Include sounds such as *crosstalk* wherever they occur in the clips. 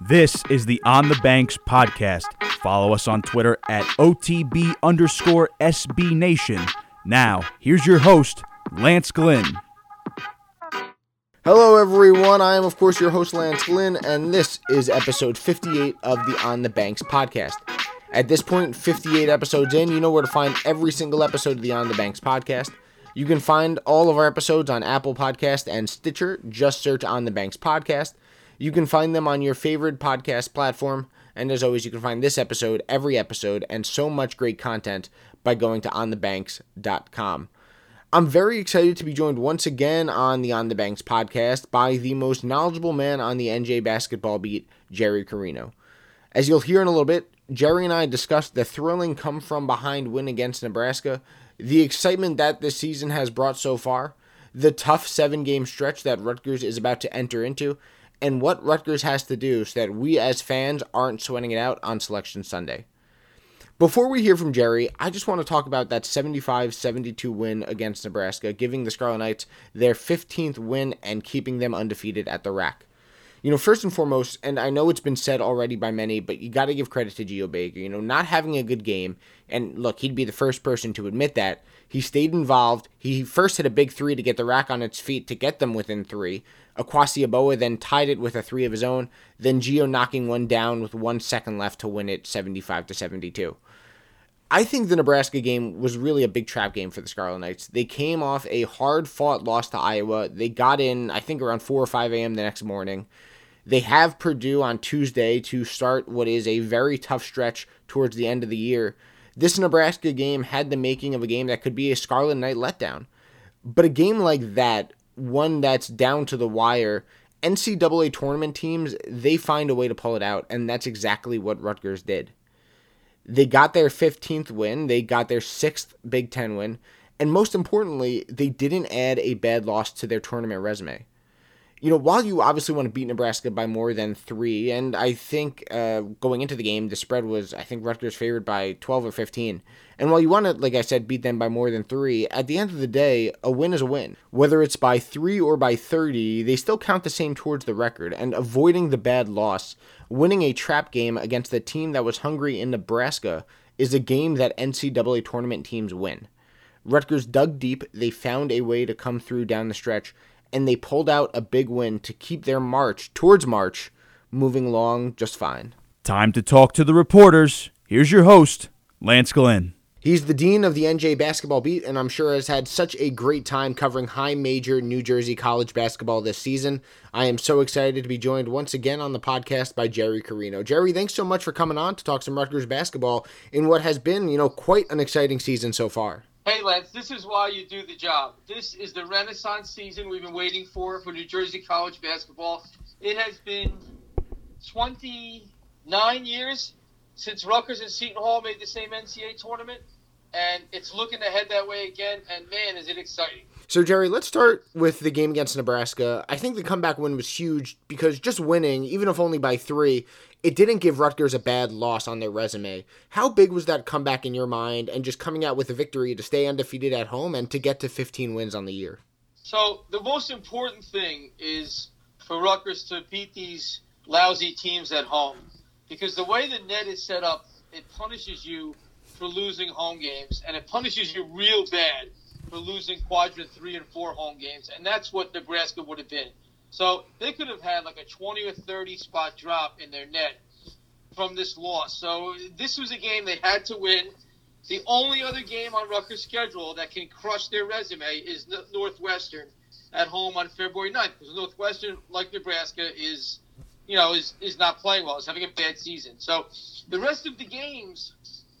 This is the On the Banks podcast. Follow us on Twitter at OTB underscore SB Nation. Now, here's your host, Lance Glynn. Hello, everyone. I am, of course, your host, Lance Glynn, and this is episode 58 of the On the Banks podcast. At this point, 58 episodes in, you know where to find every single episode of the On the Banks podcast. You can find all of our episodes on Apple Podcast and Stitcher. Just search On the Banks podcast. You can find them on your favorite podcast platform. And as always, you can find this episode, every episode, and so much great content by going to onthebanks.com. I'm very excited to be joined once again on the On the Banks podcast by the most knowledgeable man on the NJ basketball beat, Jerry Carino. As you'll hear in a little bit, Jerry and I discussed the thrilling come from behind win against Nebraska, the excitement that this season has brought so far, the tough seven game stretch that Rutgers is about to enter into, and what Rutgers has to do so that we as fans aren't sweating it out on Selection Sunday. Before we hear from Jerry, I just want to talk about that 75 72 win against Nebraska, giving the Scarlet Knights their 15th win and keeping them undefeated at the RAC. You know, first and foremost, and I know it's been said already by many, but you got to give credit to Geo Baker. You know, not having a good game, and look, he'd be the first person to admit that. He stayed involved. He first hit a big three to get the RAC on its feet to get them within three. Akwasi Yeboah then tied it with a three of his own. Then Geo knocking one down with one second left to win it 75 to 72. I think the Nebraska game was really a big trap game for the Scarlet Knights. They came off a hard fought loss to Iowa. They got in, I think, around 4 or 5 a.m. the next morning. They have Purdue on Tuesday to start what is a very tough stretch towards the end of the year. This Nebraska game had the making of a game that could be a Scarlet Knight letdown. But a game like that, one that's down to the wire, NCAA tournament teams, they find a way to pull it out, and that's exactly what Rutgers did. They got their 15th win, they got their sixth Big Ten win, and most importantly, they didn't add a bad loss to their tournament resume you know, while you obviously want to beat Nebraska by more than three, and I think uh, going into the game, the spread was, I think, Rutgers favored by 12 or 15. And while you want to, like I said, beat them by more than three, at the end of the day, a win is a win. Whether it's by three or by 30, they still count the same towards the record, and avoiding the bad loss, winning a trap game against the team that was hungry in Nebraska, is a game that NCAA tournament teams win. Rutgers dug deep, they found a way to come through down the stretch, and they pulled out a big win to keep their march towards March moving along just fine. Time to talk to the reporters. Here's your host, Lance Glynn. He's the dean of the NJ basketball beat, and I'm sure has had such a great time covering high major New Jersey college basketball this season. I am so excited to be joined once again on the podcast by Jerry Carino. Jerry, thanks so much for coming on to talk some Rutgers basketball in what has been, you know, quite an exciting season so far. Hey, Lance, this is why you do the job. This is the renaissance season we've been waiting for for New Jersey college basketball. It has been 29 years since Rutgers and Seton Hall made the same NCAA tournament, and it's looking to head that way again, and man, is it exciting. So, Jerry, let's start with the game against Nebraska. I think the comeback win was huge because just winning, even if only by three, it didn't give Rutgers a bad loss on their resume. How big was that comeback in your mind and just coming out with a victory to stay undefeated at home and to get to 15 wins on the year? So, the most important thing is for Rutgers to beat these lousy teams at home because the way the net is set up, it punishes you for losing home games and it punishes you real bad for losing quadrant three and four home games, and that's what Nebraska would have been. So they could have had like a 20 or 30 spot drop in their net from this loss. So this was a game they had to win. The only other game on Rutgers' schedule that can crush their resume is Northwestern at home on February 9th because Northwestern, like Nebraska, is you know is is not playing well. Is having a bad season. So the rest of the games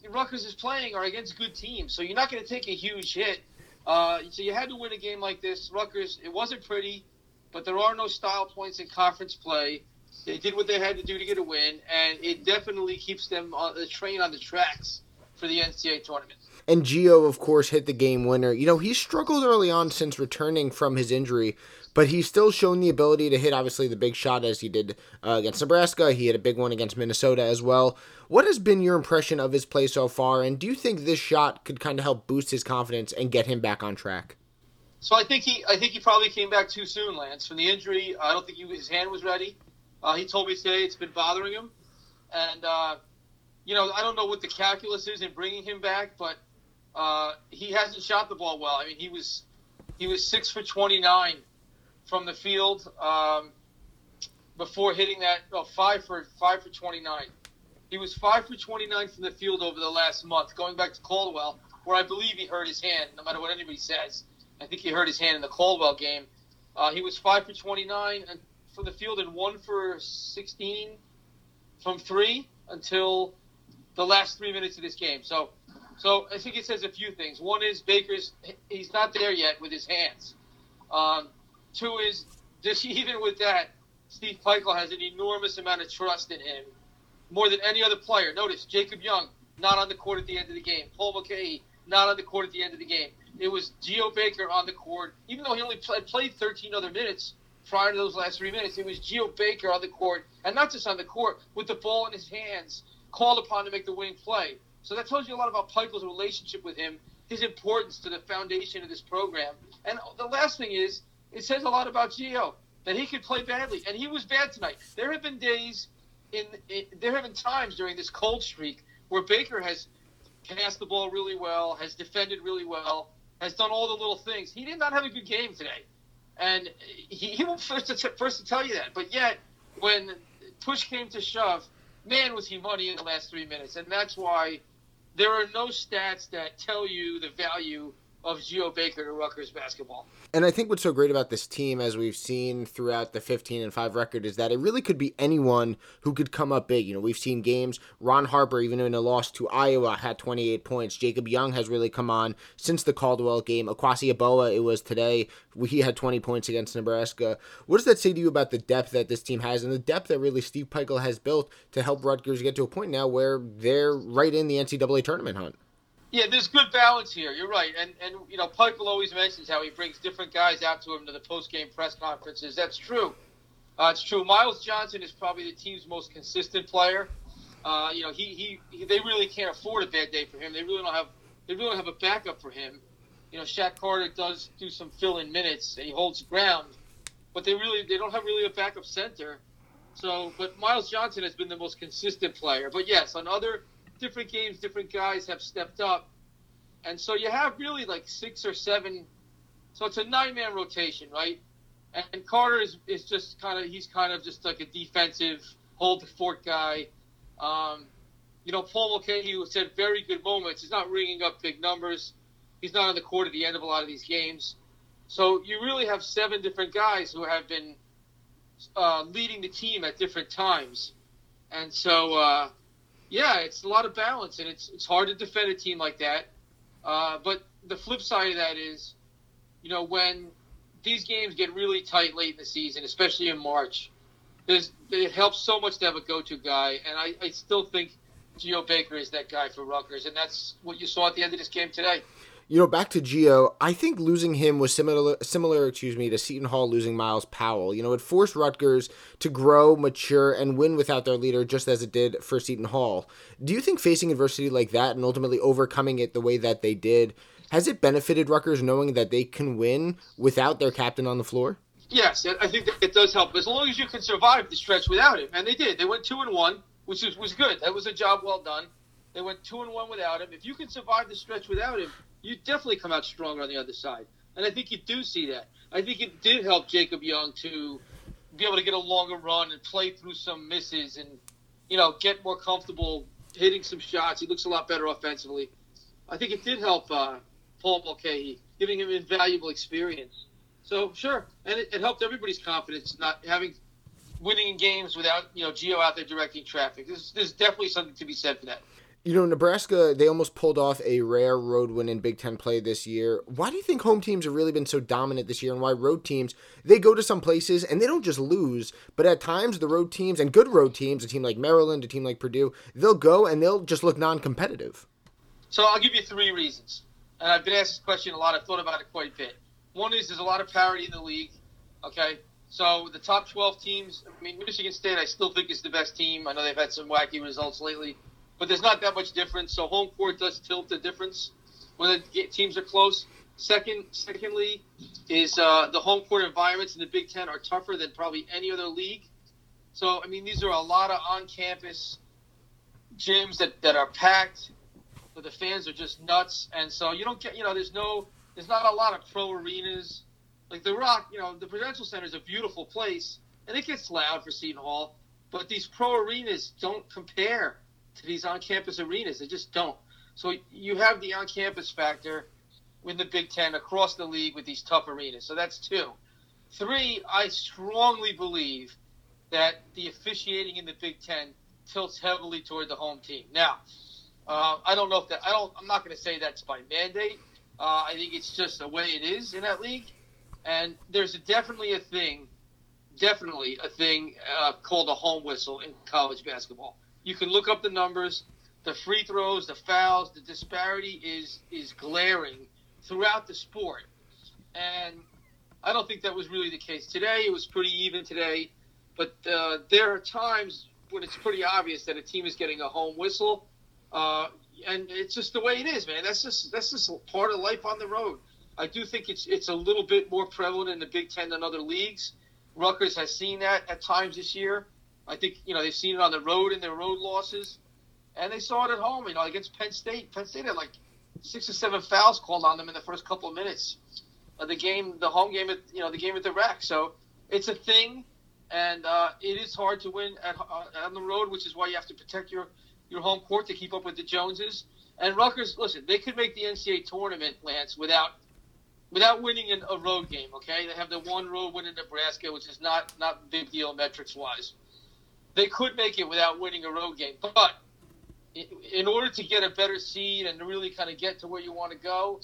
Rutgers is playing are against good teams. So you're not going to take a huge hit. Uh, so you had to win a game like this. Rutgers, it wasn't pretty but there are no style points in conference play. They did what they had to do to get a win, and it definitely keeps them on the train on the tracks for the NCAA tournament. And Geo, of course, hit the game winner. You know, he struggled early on since returning from his injury, but he's still shown the ability to hit, obviously, the big shot as he did uh, against Nebraska. He had a big one against Minnesota as well. What has been your impression of his play so far, and do you think this shot could kind of help boost his confidence and get him back on track? So I think he, I think he probably came back too soon, Lance, from the injury. I don't think he, his hand was ready. Uh, he told me today it's been bothering him, and uh, you know I don't know what the calculus is in bringing him back, but uh, he hasn't shot the ball well. I mean, he was he was six for 29 from the field um, before hitting that. Oh, five for five for 29. He was five for 29 from the field over the last month, going back to Caldwell, where I believe he hurt his hand. No matter what anybody says, I think he hurt his hand in the Caldwell game. Uh, he was five for 29 for the field and one for 16 from three until the last three minutes of this game. So, so I think it says a few things. One is Baker's he's not there yet with his hands. Um, two is just even with that, Steve Pikiell has an enormous amount of trust in him, more than any other player. Notice Jacob Young not on the court at the end of the game. Paul Mulcahy not on the court at the end of the game. It was Geo Baker on the court, even though he only play, played 13 other minutes prior to those last three minutes. It was Geo Baker on the court, and not just on the court, with the ball in his hands, called upon to make the winning play. So that tells you a lot about Pikiell's relationship with him, his importance to the foundation of this program. And the last thing is, it says a lot about Geo that he could play badly, and he was bad tonight. There have been days, in, in there have been times during this cold streak where Baker has passed the ball really well, has defended really well, has done all the little things. He did not have a good game today, and he, he was first to, t- first to tell you that. But yet, when push came to shove, man, was he money in the last three minutes, and that's why there are no stats that tell you the value of Geo Baker to Rutgers basketball. And I think what's so great about this team, as we've seen throughout the 15 and 5 record, is that it really could be anyone who could come up big. You know, we've seen games. Ron Harper, even in a loss to Iowa, had 28 points. Jacob Young has really come on since the Caldwell game. Akwasi Yeboah, it was today. He had 20 points against Nebraska. What does that say to you about the depth that this team has and the depth that really Steve Pikiell has built to help Rutgers get to a point now where they're right in the NCAA tournament hunt? Yeah, there's good balance here. You're right, and and you know, Pikiell always mentions how he brings different guys out to him to the post game press conferences. That's true. Uh, it's true. Myles Johnson is probably the team's most consistent player. Uh, you know, he, he, he they really can't afford a bad day for him. They really don't have they really don't have a backup for him. You know, Shaq Carter does do some fill in minutes and he holds ground, but they really they don't have really a backup center. So, but Myles Johnson has been the most consistent player. But yes, on other different games, different guys have stepped up, and so you have really like six or seven. So it's a nine-man rotation, right? And, Carter is, is just kind of he's kind of just like a defensive hold the fort guy. Um, you know, Paul Mulcahy said very good moments. He's not ringing up big numbers. He's not on the court at the end of a lot of these games. So you really have seven different guys who have been uh, leading the team at different times. And so, uh, yeah, it's a lot of balance, and it's it's hard to defend a team like that. Uh, but the flip side of that is, you know, when these games get really tight late in the season, especially in March, it helps so much to have a go-to guy, and I, I still think Geo Baker is that guy for Rutgers, and that's what you saw at the end of this game today you know, back to Geo, I think losing him was similar, similar, excuse me, to Seton Hall losing Myles Powell. You know, it forced Rutgers to grow, mature, and win without their leader, just as it did for Seton Hall. Do you think facing adversity like that and ultimately overcoming it the way that they did, has it benefited Rutgers knowing that they can win without their captain on the floor? Yes, I think it does help as long as you can survive the stretch without him, and they did. They went two and one, which was, was good. That was a job well done. They went two and one without him. If you can survive the stretch without him, you definitely come out stronger on the other side. And I think you do see that. I think it did help Jacob Young to be able to get a longer run and play through some misses and, you know, get more comfortable hitting some shots. He looks a lot better offensively. I think it did help uh, Paul Mulcahy, giving him invaluable experience. So sure, and it, it helped everybody's confidence not having winning in games without you know Geo out there directing traffic. There's, there's definitely something to be said for that. You know, Nebraska, they almost pulled off a rare road win in Big Ten play this year. Why do you think home teams have really been so dominant this year and why road teams, they go to some places and they don't just lose, but at times the road teams and good road teams, a team like Maryland, a team like Purdue, they'll go and they'll just look non competitive? So I'll give you three reasons. And I've been asked this question a lot. I've thought about it quite a bit. One is there's a lot of parity in the league. Okay. So the top 12 teams, I mean, Michigan State, I still think is the best team. I know they've had some wacky results lately but there's not that much difference. So home court does tilt the difference when the teams are close. Second, secondly, is uh, the home court environments in the Big Ten are tougher than probably any other league. So I mean, these are a lot of on-campus gyms that, that are packed, but the fans are just nuts, and so you don't get you know there's no there's not a lot of pro arenas like the Rock. You know, the Prudential Center is a beautiful place, and it gets loud for Seton Hall, but these pro arenas don't compare to these on-campus arenas. They just don't. So you have the on-campus factor with the Big Ten across the league with these tough arenas. So that's two. Three, I strongly believe that the officiating in the Big Ten tilts heavily toward the home team. Now, uh, I don't know if that. I don't. I'm not going to say that's by mandate. Uh, I think it's just the way it is in that league, and there's definitely a thing, definitely a thing uh, called a home whistle in college basketball. You can look up the numbers, the free throws, the fouls. The disparity is is glaring throughout the sport, and I don't think that was really the case today. It was pretty even today, but uh, there are times when it's pretty obvious that a team is getting a home whistle, uh, and it's just the way it is, man. That's just that's just part of life on the road. I do think it's it's a little bit more prevalent in the Big Ten than other leagues. Rutgers has seen that at times this year. I think you know they've seen it on the road in their road losses, and they saw it at home. You know against Penn State. Penn State had like six or seven fouls called on them in the first couple of minutes of the game, the home game at you know the game at the RAC. So it's a thing and uh, it is hard to win at, uh, on the road, which is why you have to protect your your home court to keep up with the Joneses. And Rutgers, listen, they could make the NCAA tournament, Lance, without without winning in a road game. Okay, they have the one road win in Nebraska, which is not not big deal metrics wise. They could make it without winning a road game, but in order to get a better seed and really kind of get to where you want to go,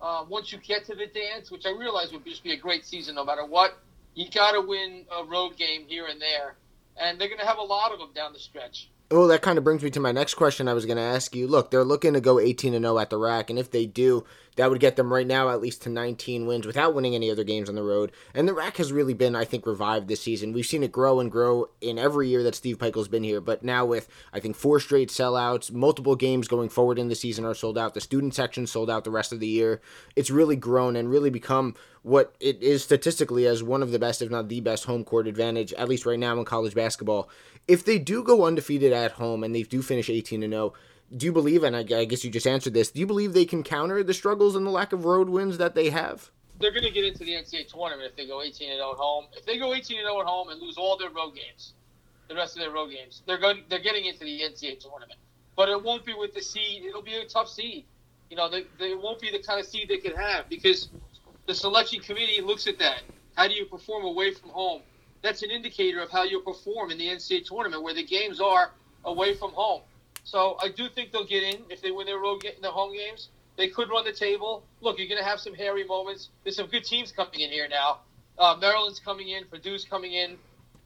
uh, once you get to the dance, which I realize would just be a great season no matter what, you got to win a road game here and there, and they're going to have a lot of them down the stretch. Well, that kind of brings me to my next question. I was going to ask you. Look, they're looking to go 18 and 0 at the RAC, and if they do, that would get them right now at least to 19 wins without winning any other games on the road. And the RAC has really been, I think, revived this season. We've seen it grow and grow in every year that Steve Pikiell's been here, but now with I think four straight sellouts, multiple games going forward in the season are sold out. The student section sold out the rest of the year. It's really grown and really become what it is statistically as one of the best, if not the best, home court advantage, at least right now in college basketball if they do go undefeated at home and they do finish 18 and 0, do you believe, and I, guess you just answered this, do you believe they can counter the struggles and the lack of road wins that they have? They're going to get into the NCAA tournament if they go 18 and 0 at home. If they go 18 and 0 at home and lose all their road games, the rest of their road games, they're going, they're getting into the NCAA tournament. But it won't be with the seed. It'll be a tough seed. You know, they, they won't be the kind of seed they could have because the selection committee looks at that. How do you perform away from home? that's an indicator of how you'll perform in the NCAA tournament, where the games are away from home. So I do think they'll get in if they win their road home games. They could run the table. Look, you're going to have some hairy moments. There's some good teams coming in here now. Uh, Maryland's coming in, Purdue's coming in.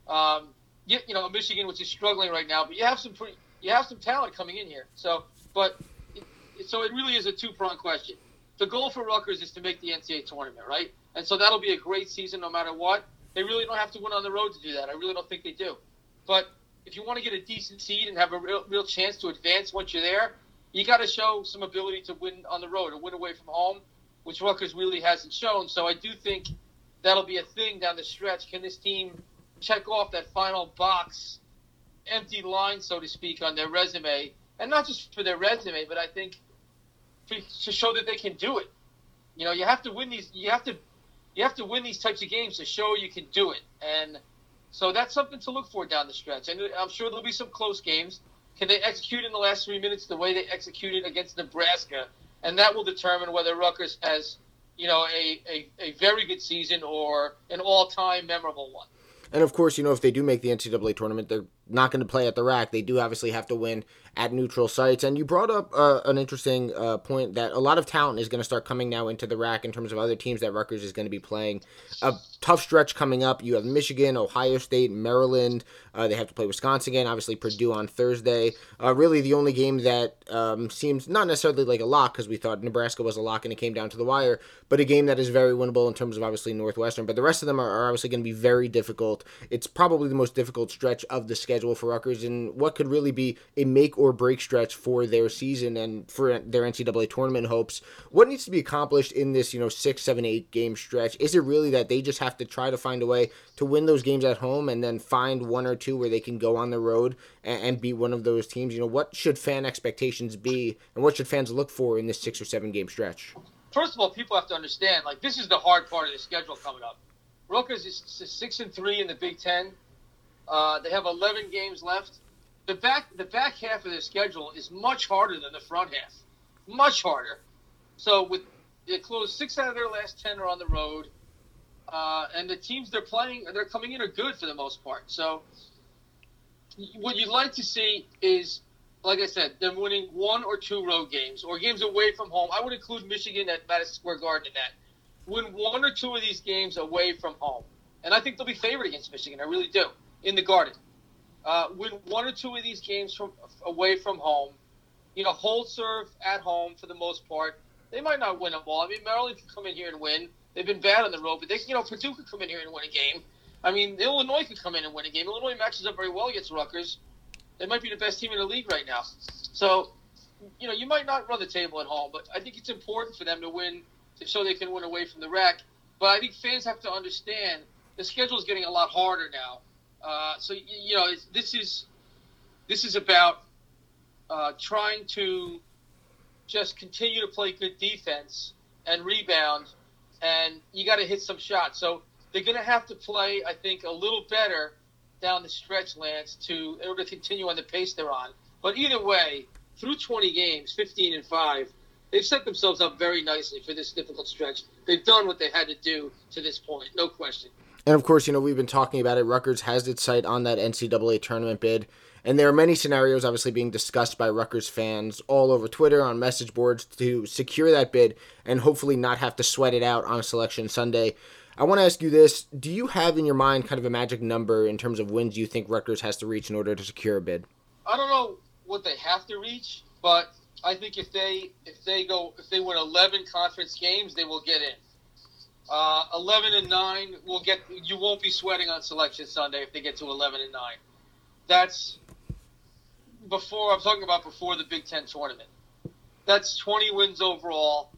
Um, you, you know, Michigan, which is struggling right now, but you have some pretty, you have some talent coming in here. So, but it, so it really is a two pronged question. The goal for Rutgers is to make the NCAA tournament, right? And so that'll be a great season no matter what. They really don't have to win on the road to do that. I really don't think they do. But if you want to get a decent seed and have a real, real chance to advance once you're there, you got to show some ability to win on the road or win away from home, which Rutgers really hasn't shown. So I do think that'll be a thing down the stretch. Can this team check off that final box, empty line, so to speak, on their resume? And not just for their resume, but I think to show that they can do it. You know, you have to win these. You have to you have to win these types of games to show you can do it. And so that's something to look for down the stretch. And I'm sure there'll be some close games. Can they execute in the last three minutes the way they executed against Nebraska? And that will determine whether Rutgers has, you know, a, a, a very good season or an all time memorable one. And of course, you know, if they do make the NCAA tournament, they're not going to play at the RAC. They do obviously have to win at neutral sites. And you brought up uh, an interesting uh, point that a lot of talent is going to start coming now into the RAC in terms of other teams that Rutgers is going to be playing. A tough stretch coming up. You have Michigan, Ohio State, Maryland. Uh, they have to play Wisconsin again. Obviously, Purdue on Thursday. Uh, really, the only game that um, seems not necessarily like a lock because we thought Nebraska was a lock and it came down to the wire, but a game that is very winnable in terms of obviously Northwestern. But the rest of them are, are obviously going to be very difficult. It's probably the most difficult stretch of the schedule schedule for Rutgers and what could really be a make or break stretch for their season and for their NCAA tournament hopes. What needs to be accomplished in this, you know, six, seven, eight game stretch? Is it really that they just have to try to find a way to win those games at home and then find one or two where they can go on the road and, and one of those teams? You know, what should fan expectations be and what should fans look for in this six or seven game stretch? First of all, people have to understand like this is the hard part of the schedule coming up. Rutgers is six and three in the Big Ten. Uh, they have 11 games left. The back the back half of their schedule is much harder than the front half, much harder. So with they close six out of their last ten are on the road, uh, and the teams they're playing they're coming in are good for the most part. So what you'd like to see is, like I said, them winning one or two road games or games away from home. I would include Michigan at Madison Square Garden in that. Win one or two of these games away from home, and I think they'll be favored against Michigan. I really do in the Garden. Uh, win one or two of these games from away from home. You know, hold serve at home for the most part. They might not win them all. I mean, Maryland can come in here and win. They've been bad on the road, but they, you know, Purdue could come in here and win a game. I mean, Illinois could come in and win a game. Illinois matches up very well against Rutgers. They might be the best team in the league right now. So, you know, you might not run the table at home, but I think it's important for them to win so they can win away from the RAC. But I think fans have to understand the schedule is getting a lot harder now. Uh, so you know, this is this is about uh, trying to just continue to play good defense and rebound, and you got to hit some shots. So they're going to have to play, I think, a little better down the stretch, Lance, to in order to continue on the pace they're on. But either way, through 20 games, 15 and five, they've set themselves up very nicely for this difficult stretch. They've done what they had to do to this point, no question. And of course, you know, we've been talking about it. Rutgers has its sight on that NCAA tournament bid. And there are many scenarios obviously being discussed by Rutgers fans all over Twitter, on message boards to secure that bid and hopefully not have to sweat it out on Selection Sunday. I want to ask you this Do you have in your mind kind of a magic number in terms of wins you think Rutgers has to reach in order to secure a bid? I don't know what they have to reach, but I think if they if they go if they win 11 conference games, they will get in. Uh, 11 and 9 will get you won't be sweating on selection Sunday if they get to 11 and 9. That's before I'm talking about before the Big 10 tournament. That's 20 wins overall.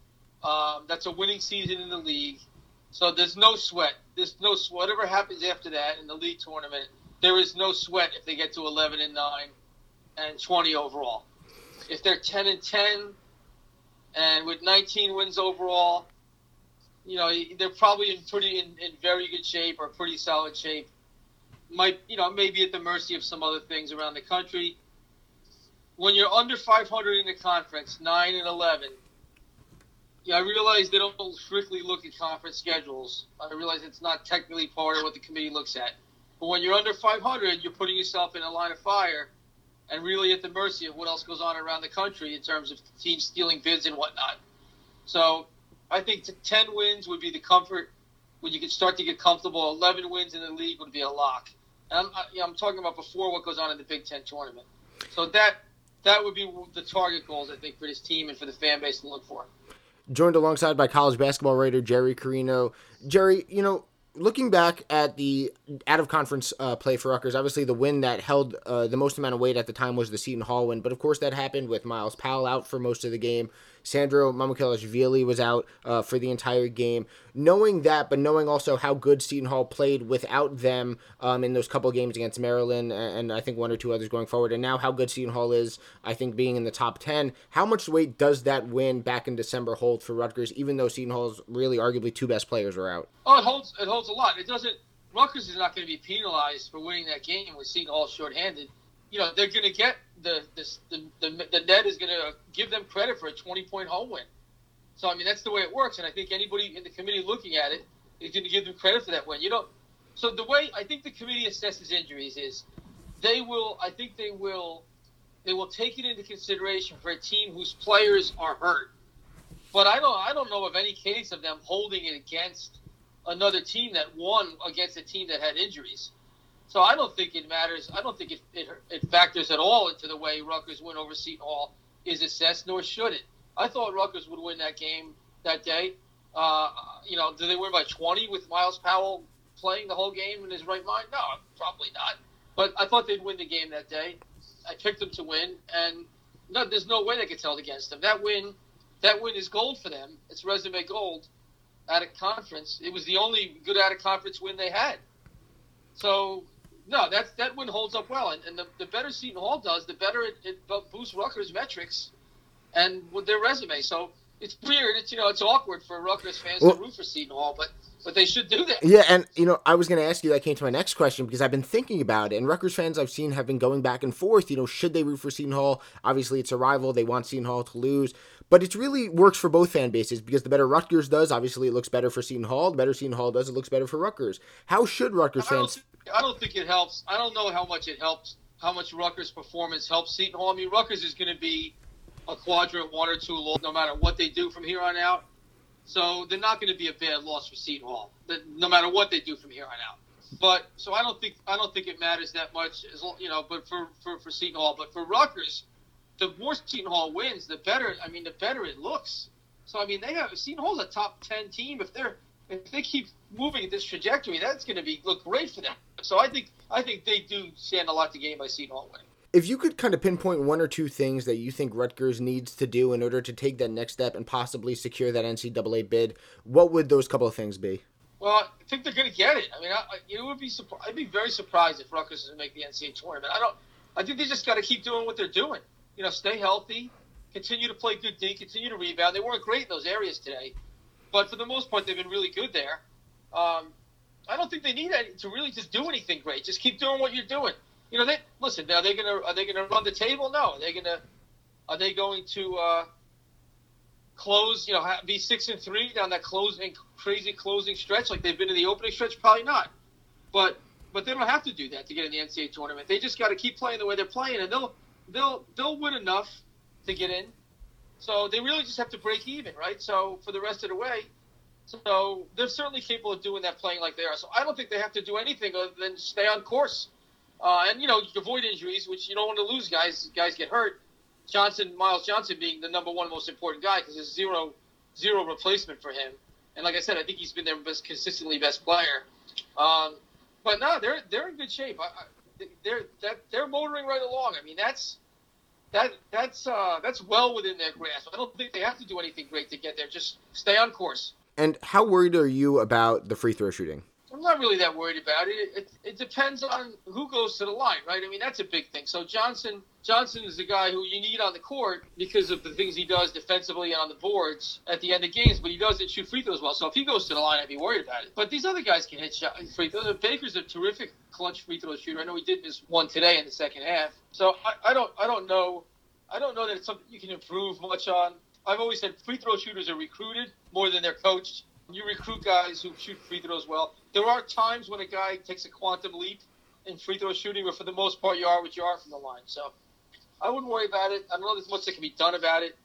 Um, that's a winning season in the league. So there's no sweat. There's no whatever happens after that in the league tournament. There is no sweat if they get to 11 and 9 and 20 overall. If they're 10 and 10 and with 19 wins overall, you know, they're probably in pretty in, in very good shape or pretty solid shape. Might you know maybe at the mercy of some other things around the country. When you're under 500 in the conference, nine and 11. Yeah, I realize they don't strictly look at conference schedules. I realize it's not technically part of what the committee looks at. But when you're under 500, you're putting yourself in a line of fire and really at the mercy of what else goes on around the country in terms of teams stealing bids and whatnot. So I think 10 wins would be the comfort when you can start to get comfortable. 11 wins in the league would be a lock. And I'm, I, am talking about before what goes on in the Big Ten tournament. So that that would be the target goals, I think, for this team and for the fan base to look for. Joined alongside by college basketball writer Jerry Carino. Jerry, you know, looking back at the out of conference uh, play for Rutgers, obviously the win that held uh, the most amount of weight at the time was the Seton Hall win. But of course, that happened with Myles Powell out for most of the game. Sandro Mamukelashvili was out uh, for the entire game. Knowing that, but knowing also how good Seton Hall played without them um, in those couple games against Maryland and I think one or two others going forward, and now how good Seton Hall is, I think being in the top 10, how much weight does that win back in December hold for Rutgers, even though Seton Hall's really arguably two best players are out? Oh, it holds, it holds a lot. It doesn't. Rutgers is not going to be penalized for winning that game with Seton Hall shorthanded. You know, they're going to get the the, the, the net is going to give them credit for a 20 point home win. So I mean that's the way it works, and I think anybody in the committee looking at it is going to give them credit for that win. You know, so the way I think the committee assesses injuries is they will. I think they will. They will take it into consideration for a team whose players are hurt. But I don't. I don't know of any case of them holding it against another team that won against a team that had injuries. So I don't think it matters. I don't think it, it, it factors at all into the way Rutgers win over Seton Hall is assessed, nor should it. I thought Rutgers would win that game that day. Uh, you know, did they win by 20 with Myles Powell playing the whole game in his right mind? No, probably not. But I thought they'd win the game that day. I picked them to win, and no, there's no way they could tell against them. That win, that win is gold for them. It's resume gold at a conference. It was the only good out of conference win they had. So no, that that win holds up well, and, and the, the better Seton Hall does, the better it, it boosts Rutgers metrics and with their resume. So it's weird. It's you know it's awkward for Rutgers fans well, to root for Seton Hall, but but they should do that. Yeah, and you know I was going to ask you that came to my next question because I've been thinking about it, and Rutgers fans I've seen have been going back and forth. You know, should they root for Seton Hall? Obviously, it's a rival. They want Seton Hall to lose, but it really works for both fan bases because the better Rutgers does, obviously, it looks better for Seton Hall. The better Seton Hall does, it looks better for Rutgers. How should Rutgers fans? I don't think it helps. I don't know how much it helps. How much Rutgers' performance helps Seton Hall. I mean, Rutgers is going to be a quadrant one or two loss, no matter what they do from here on out. So they're not going to be a bad loss for Seton Hall, no matter what they do from here on out. But so I don't think I don't think it matters that much, as you know. But for for, for Seton Hall, but for Rutgers, the more Seton Hall wins, the better. I mean, the better it looks. So I mean, they have Seton Hall's a top ten team. If they're if they keep moving this trajectory, that's going to be look great for them. So I think I think they do stand a lot to gain by Hall winning. If you could kind of pinpoint one or two things that you think Rutgers needs to do in order to take that next step and possibly secure that NCAA bid, what would those couple of things be? Well, I think they're going to get it. I mean, I, it would be I'd be very surprised if Rutgers doesn't make the NCAA tournament. I don't. I think they just got to keep doing what they're doing. You know, stay healthy, continue to play good D, continue to rebound. They weren't great in those areas today, but for the most part, they've been really good there. Um, I don't think they need to really just do anything great. Just keep doing what you're doing you know, they listen. Are they gonna are they gonna run the table? No. Are they gonna are they going to uh, close? You know, be six and three down that closing crazy closing stretch like they've been in the opening stretch? Probably not. But but they don't have to do that to get in the NCAA tournament. They just got to keep playing the way they're playing, and they'll they'll they'll win enough to get in. So they really just have to break even, right? So for the rest of the way, so they're certainly capable of doing that, playing like they are. So I don't think they have to do anything other than stay on course uh, and you know, avoid injuries, which you don't want to lose guys. Guys get hurt. Johnson, Myles Johnson, being the number one most important guy because there's zero, zero replacement for him. And like I said, I think he's been their best, consistently best player. Um, but no, they're they're in good shape. I, I, they're that they're motoring right along. I mean, that's that that's uh, that's well within their grasp. I don't think they have to do anything great to get there. Just stay on course. And how worried are you about the free throw shooting? I'm not really that worried about it. It, it. depends on who goes to the line, right? I mean, that's a big thing. So Johnson, Johnson is the guy who you need on the court because of the things he does defensively and on the boards at the end of games. But he doesn't shoot free throws well. So if he goes to the line, I'd be worried about it. But these other guys can hit shot, free throws. Baker's a terrific clutch free throw shooter. I know he did miss one today in the second half. So I, I don't, I don't know, I don't know that it's something you can improve much on. I've always said free throw shooters are recruited more than they're coached. You recruit guys who shoot free throws well. There are times when a guy takes a quantum leap in free throw shooting, but for the most part, you are what you are from the line. So I wouldn't worry about it. I don't know there's much that can be done about it.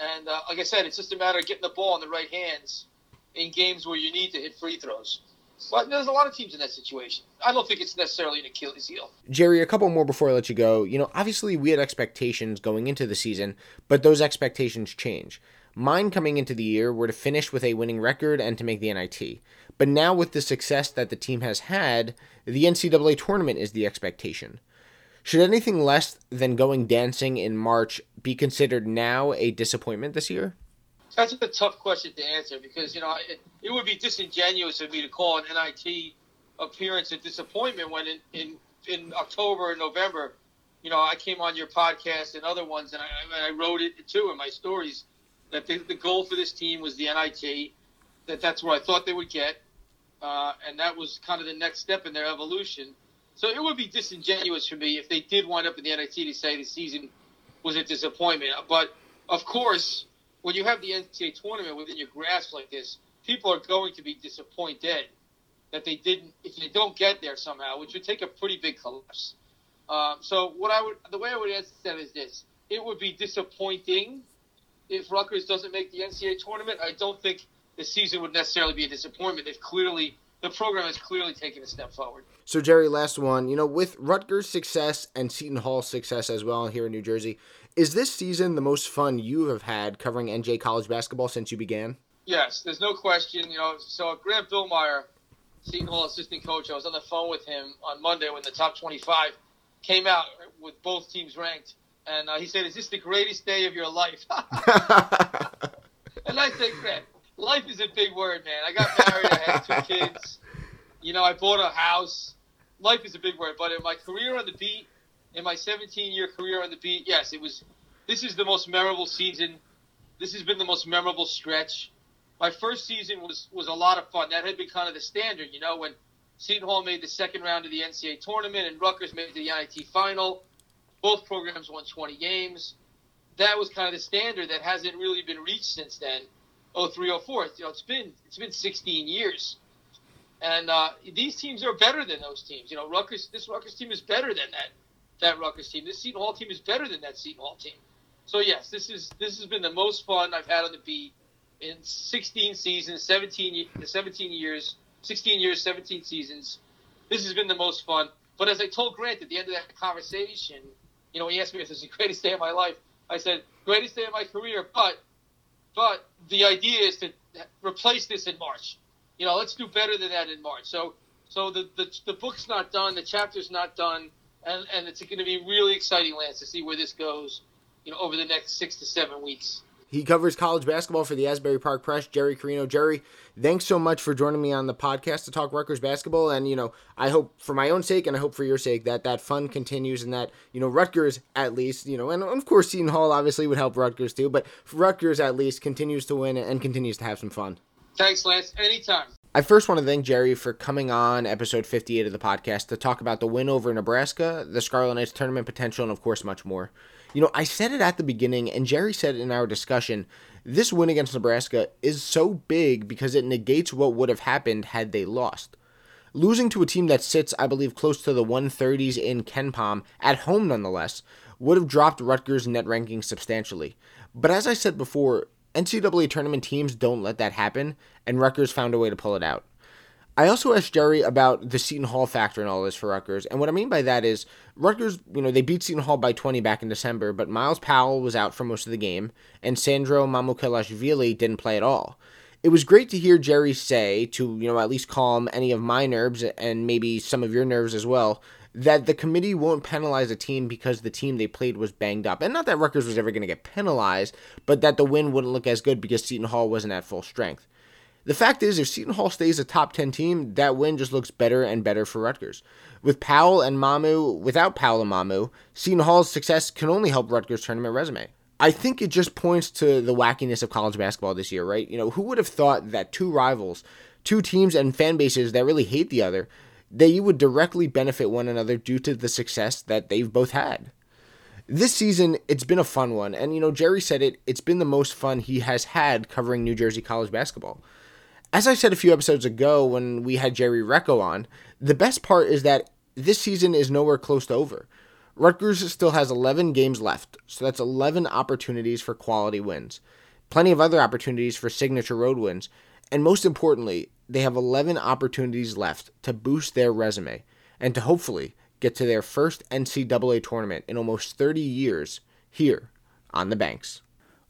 And uh, like I said, it's just a matter of getting the ball in the right hands in games where you need to hit free throws. But there's a lot of teams in that situation. I don't think it's necessarily an Achilles heel. Jerry, a couple more before I let you go. You know, obviously we had expectations going into the season, but those expectations change. Mine coming into the year were to finish with a winning record and to make the NIT. But now, with the success that the team has had, the NCAA tournament is the expectation. Should anything less than going dancing in March be considered now a disappointment this year? That's a tough question to answer because, you know, it, it would be disingenuous of me to call an NIT appearance a disappointment when in, in, in October and November, you know, I came on your podcast and other ones and I, and I wrote it too in my stories that the, the goal for this team was the NIT, that that's what I thought they would get, uh, and that was kind of the next step in their evolution. So it would be disingenuous for me if they did wind up in the NIT to say the season was a disappointment. But of course, when you have the NCAA tournament within your grasp like this, people are going to be disappointed that they didn't. If they don't get there somehow, which would take a pretty big collapse. Um, so what I would, the way I would answer that is this: it would be disappointing if Rutgers doesn't make the NCAA tournament, I don't think the season would necessarily be a disappointment. They've clearly the program has clearly taken a step forward. So Jerry, last one. You know, with Rutgers' success and Seton Hall's success as well here in New Jersey, is this season the most fun you have had covering NJ college basketball since you began? Yes, there's no question. You know, so Grant Billmeier Seton Hall assistant coach. I was on the phone with him on Monday when the top 25 came out with both teams ranked, and uh, he said, "Is this the greatest day of your life?" *laughs* *laughs* and I said, "Grant, life is a big word, man. I got married, I had two kids, you know, I bought a house. Life is a big word, but in my career on the beat, in my 17-year career on the beat, yes, it was. This is the most memorable season. This has been the most memorable stretch. My first season was was a lot of fun. That had been kind of the standard, you know, when Seton Hall made the second round of the NCAA tournament and Rutgers made the NIT final. Both programs won 20 games. That was kind of the standard that hasn't really been reached since then. 03, 04. You know, it's been it's been 16 years, and uh, these teams are better than those teams. You know, Rutgers. This Rutgers team is better than that that Rutgers team. This Seton Hall team is better than that Seton Hall team. So yes, this is this has been the most fun I've had on the beat in 16 seasons, 17 17 years, 16 years, 17 seasons. This has been the most fun. But as I told Grant at the end of that conversation, you know, he asked me if this is the greatest day of my life. I said, greatest day of my career, but but the idea is to replace this in March. You know, let's do better than that in March. So, so the the, the book's not done, the chapter's not done, and and it's going to be really exciting, Lance, to see where this goes. You know, over the next six to seven weeks. He covers college basketball for the Asbury Park Press, Jerry Carino. Jerry, thanks so much for joining me on the podcast to talk Rutgers basketball. And, you know, I hope for my own sake and I hope for your sake that that fun continues and that, you know, Rutgers at least, you know, and of course Seton Hall obviously would help Rutgers too, but Rutgers at least continues to win and continues to have some fun. Thanks, Lance. Anytime. I first want to thank Jerry for coming on episode 58 of the podcast to talk about the win over Nebraska, the Scarlet Knights tournament potential, and of course, much more. You know, I said it at the beginning, and Jerry said in our discussion. This win against Nebraska is so big because it negates what would have happened had they lost. Losing to a team that sits, I believe, close to the 130s in KenPom, at home nonetheless, would have dropped Rutgers' net ranking substantially. But as I said before, NCAA tournament teams don't let that happen, and Rutgers found a way to pull it out. I also asked Jerry about the Seton Hall factor and all this for Rutgers, and what I mean by that is Rutgers, you know, they beat Seton Hall by 20 back in December, but Myles Powell was out for most of the game, and Sandro Mamukelashvili didn't play at all. It was great to hear Jerry say, to, you know, at least calm any of my nerves and maybe some of your nerves as well, that the committee won't penalize a team because the team they played was banged up. And not that Rutgers was ever going to get penalized, but that the win wouldn't look as good because Seton Hall wasn't at full strength. The fact is, if Seton Hall stays a top 10 team, that win just looks better and better for Rutgers. With Powell and Mamu, without Powell and Mamu, Seton Hall's success can only help Rutgers' tournament resume. I think it just points to the wackiness of college basketball this year, right? You know, who would have thought that two rivals, two teams and fan bases that really hate the other, that you would directly benefit one another due to the success that they've both had? This season, it's been a fun one. And, you know, Jerry said it, it's been the most fun he has had covering New Jersey college basketball. As I said a few episodes ago when we had Jerry Recco on, the best part is that this season is nowhere close to over. Rutgers still has 11 games left, so that's 11 opportunities for quality wins. Plenty of other opportunities for signature road wins, and most importantly, they have 11 opportunities left to boost their resume and to hopefully get to their first NCAA tournament in almost 30 years here on the Banks.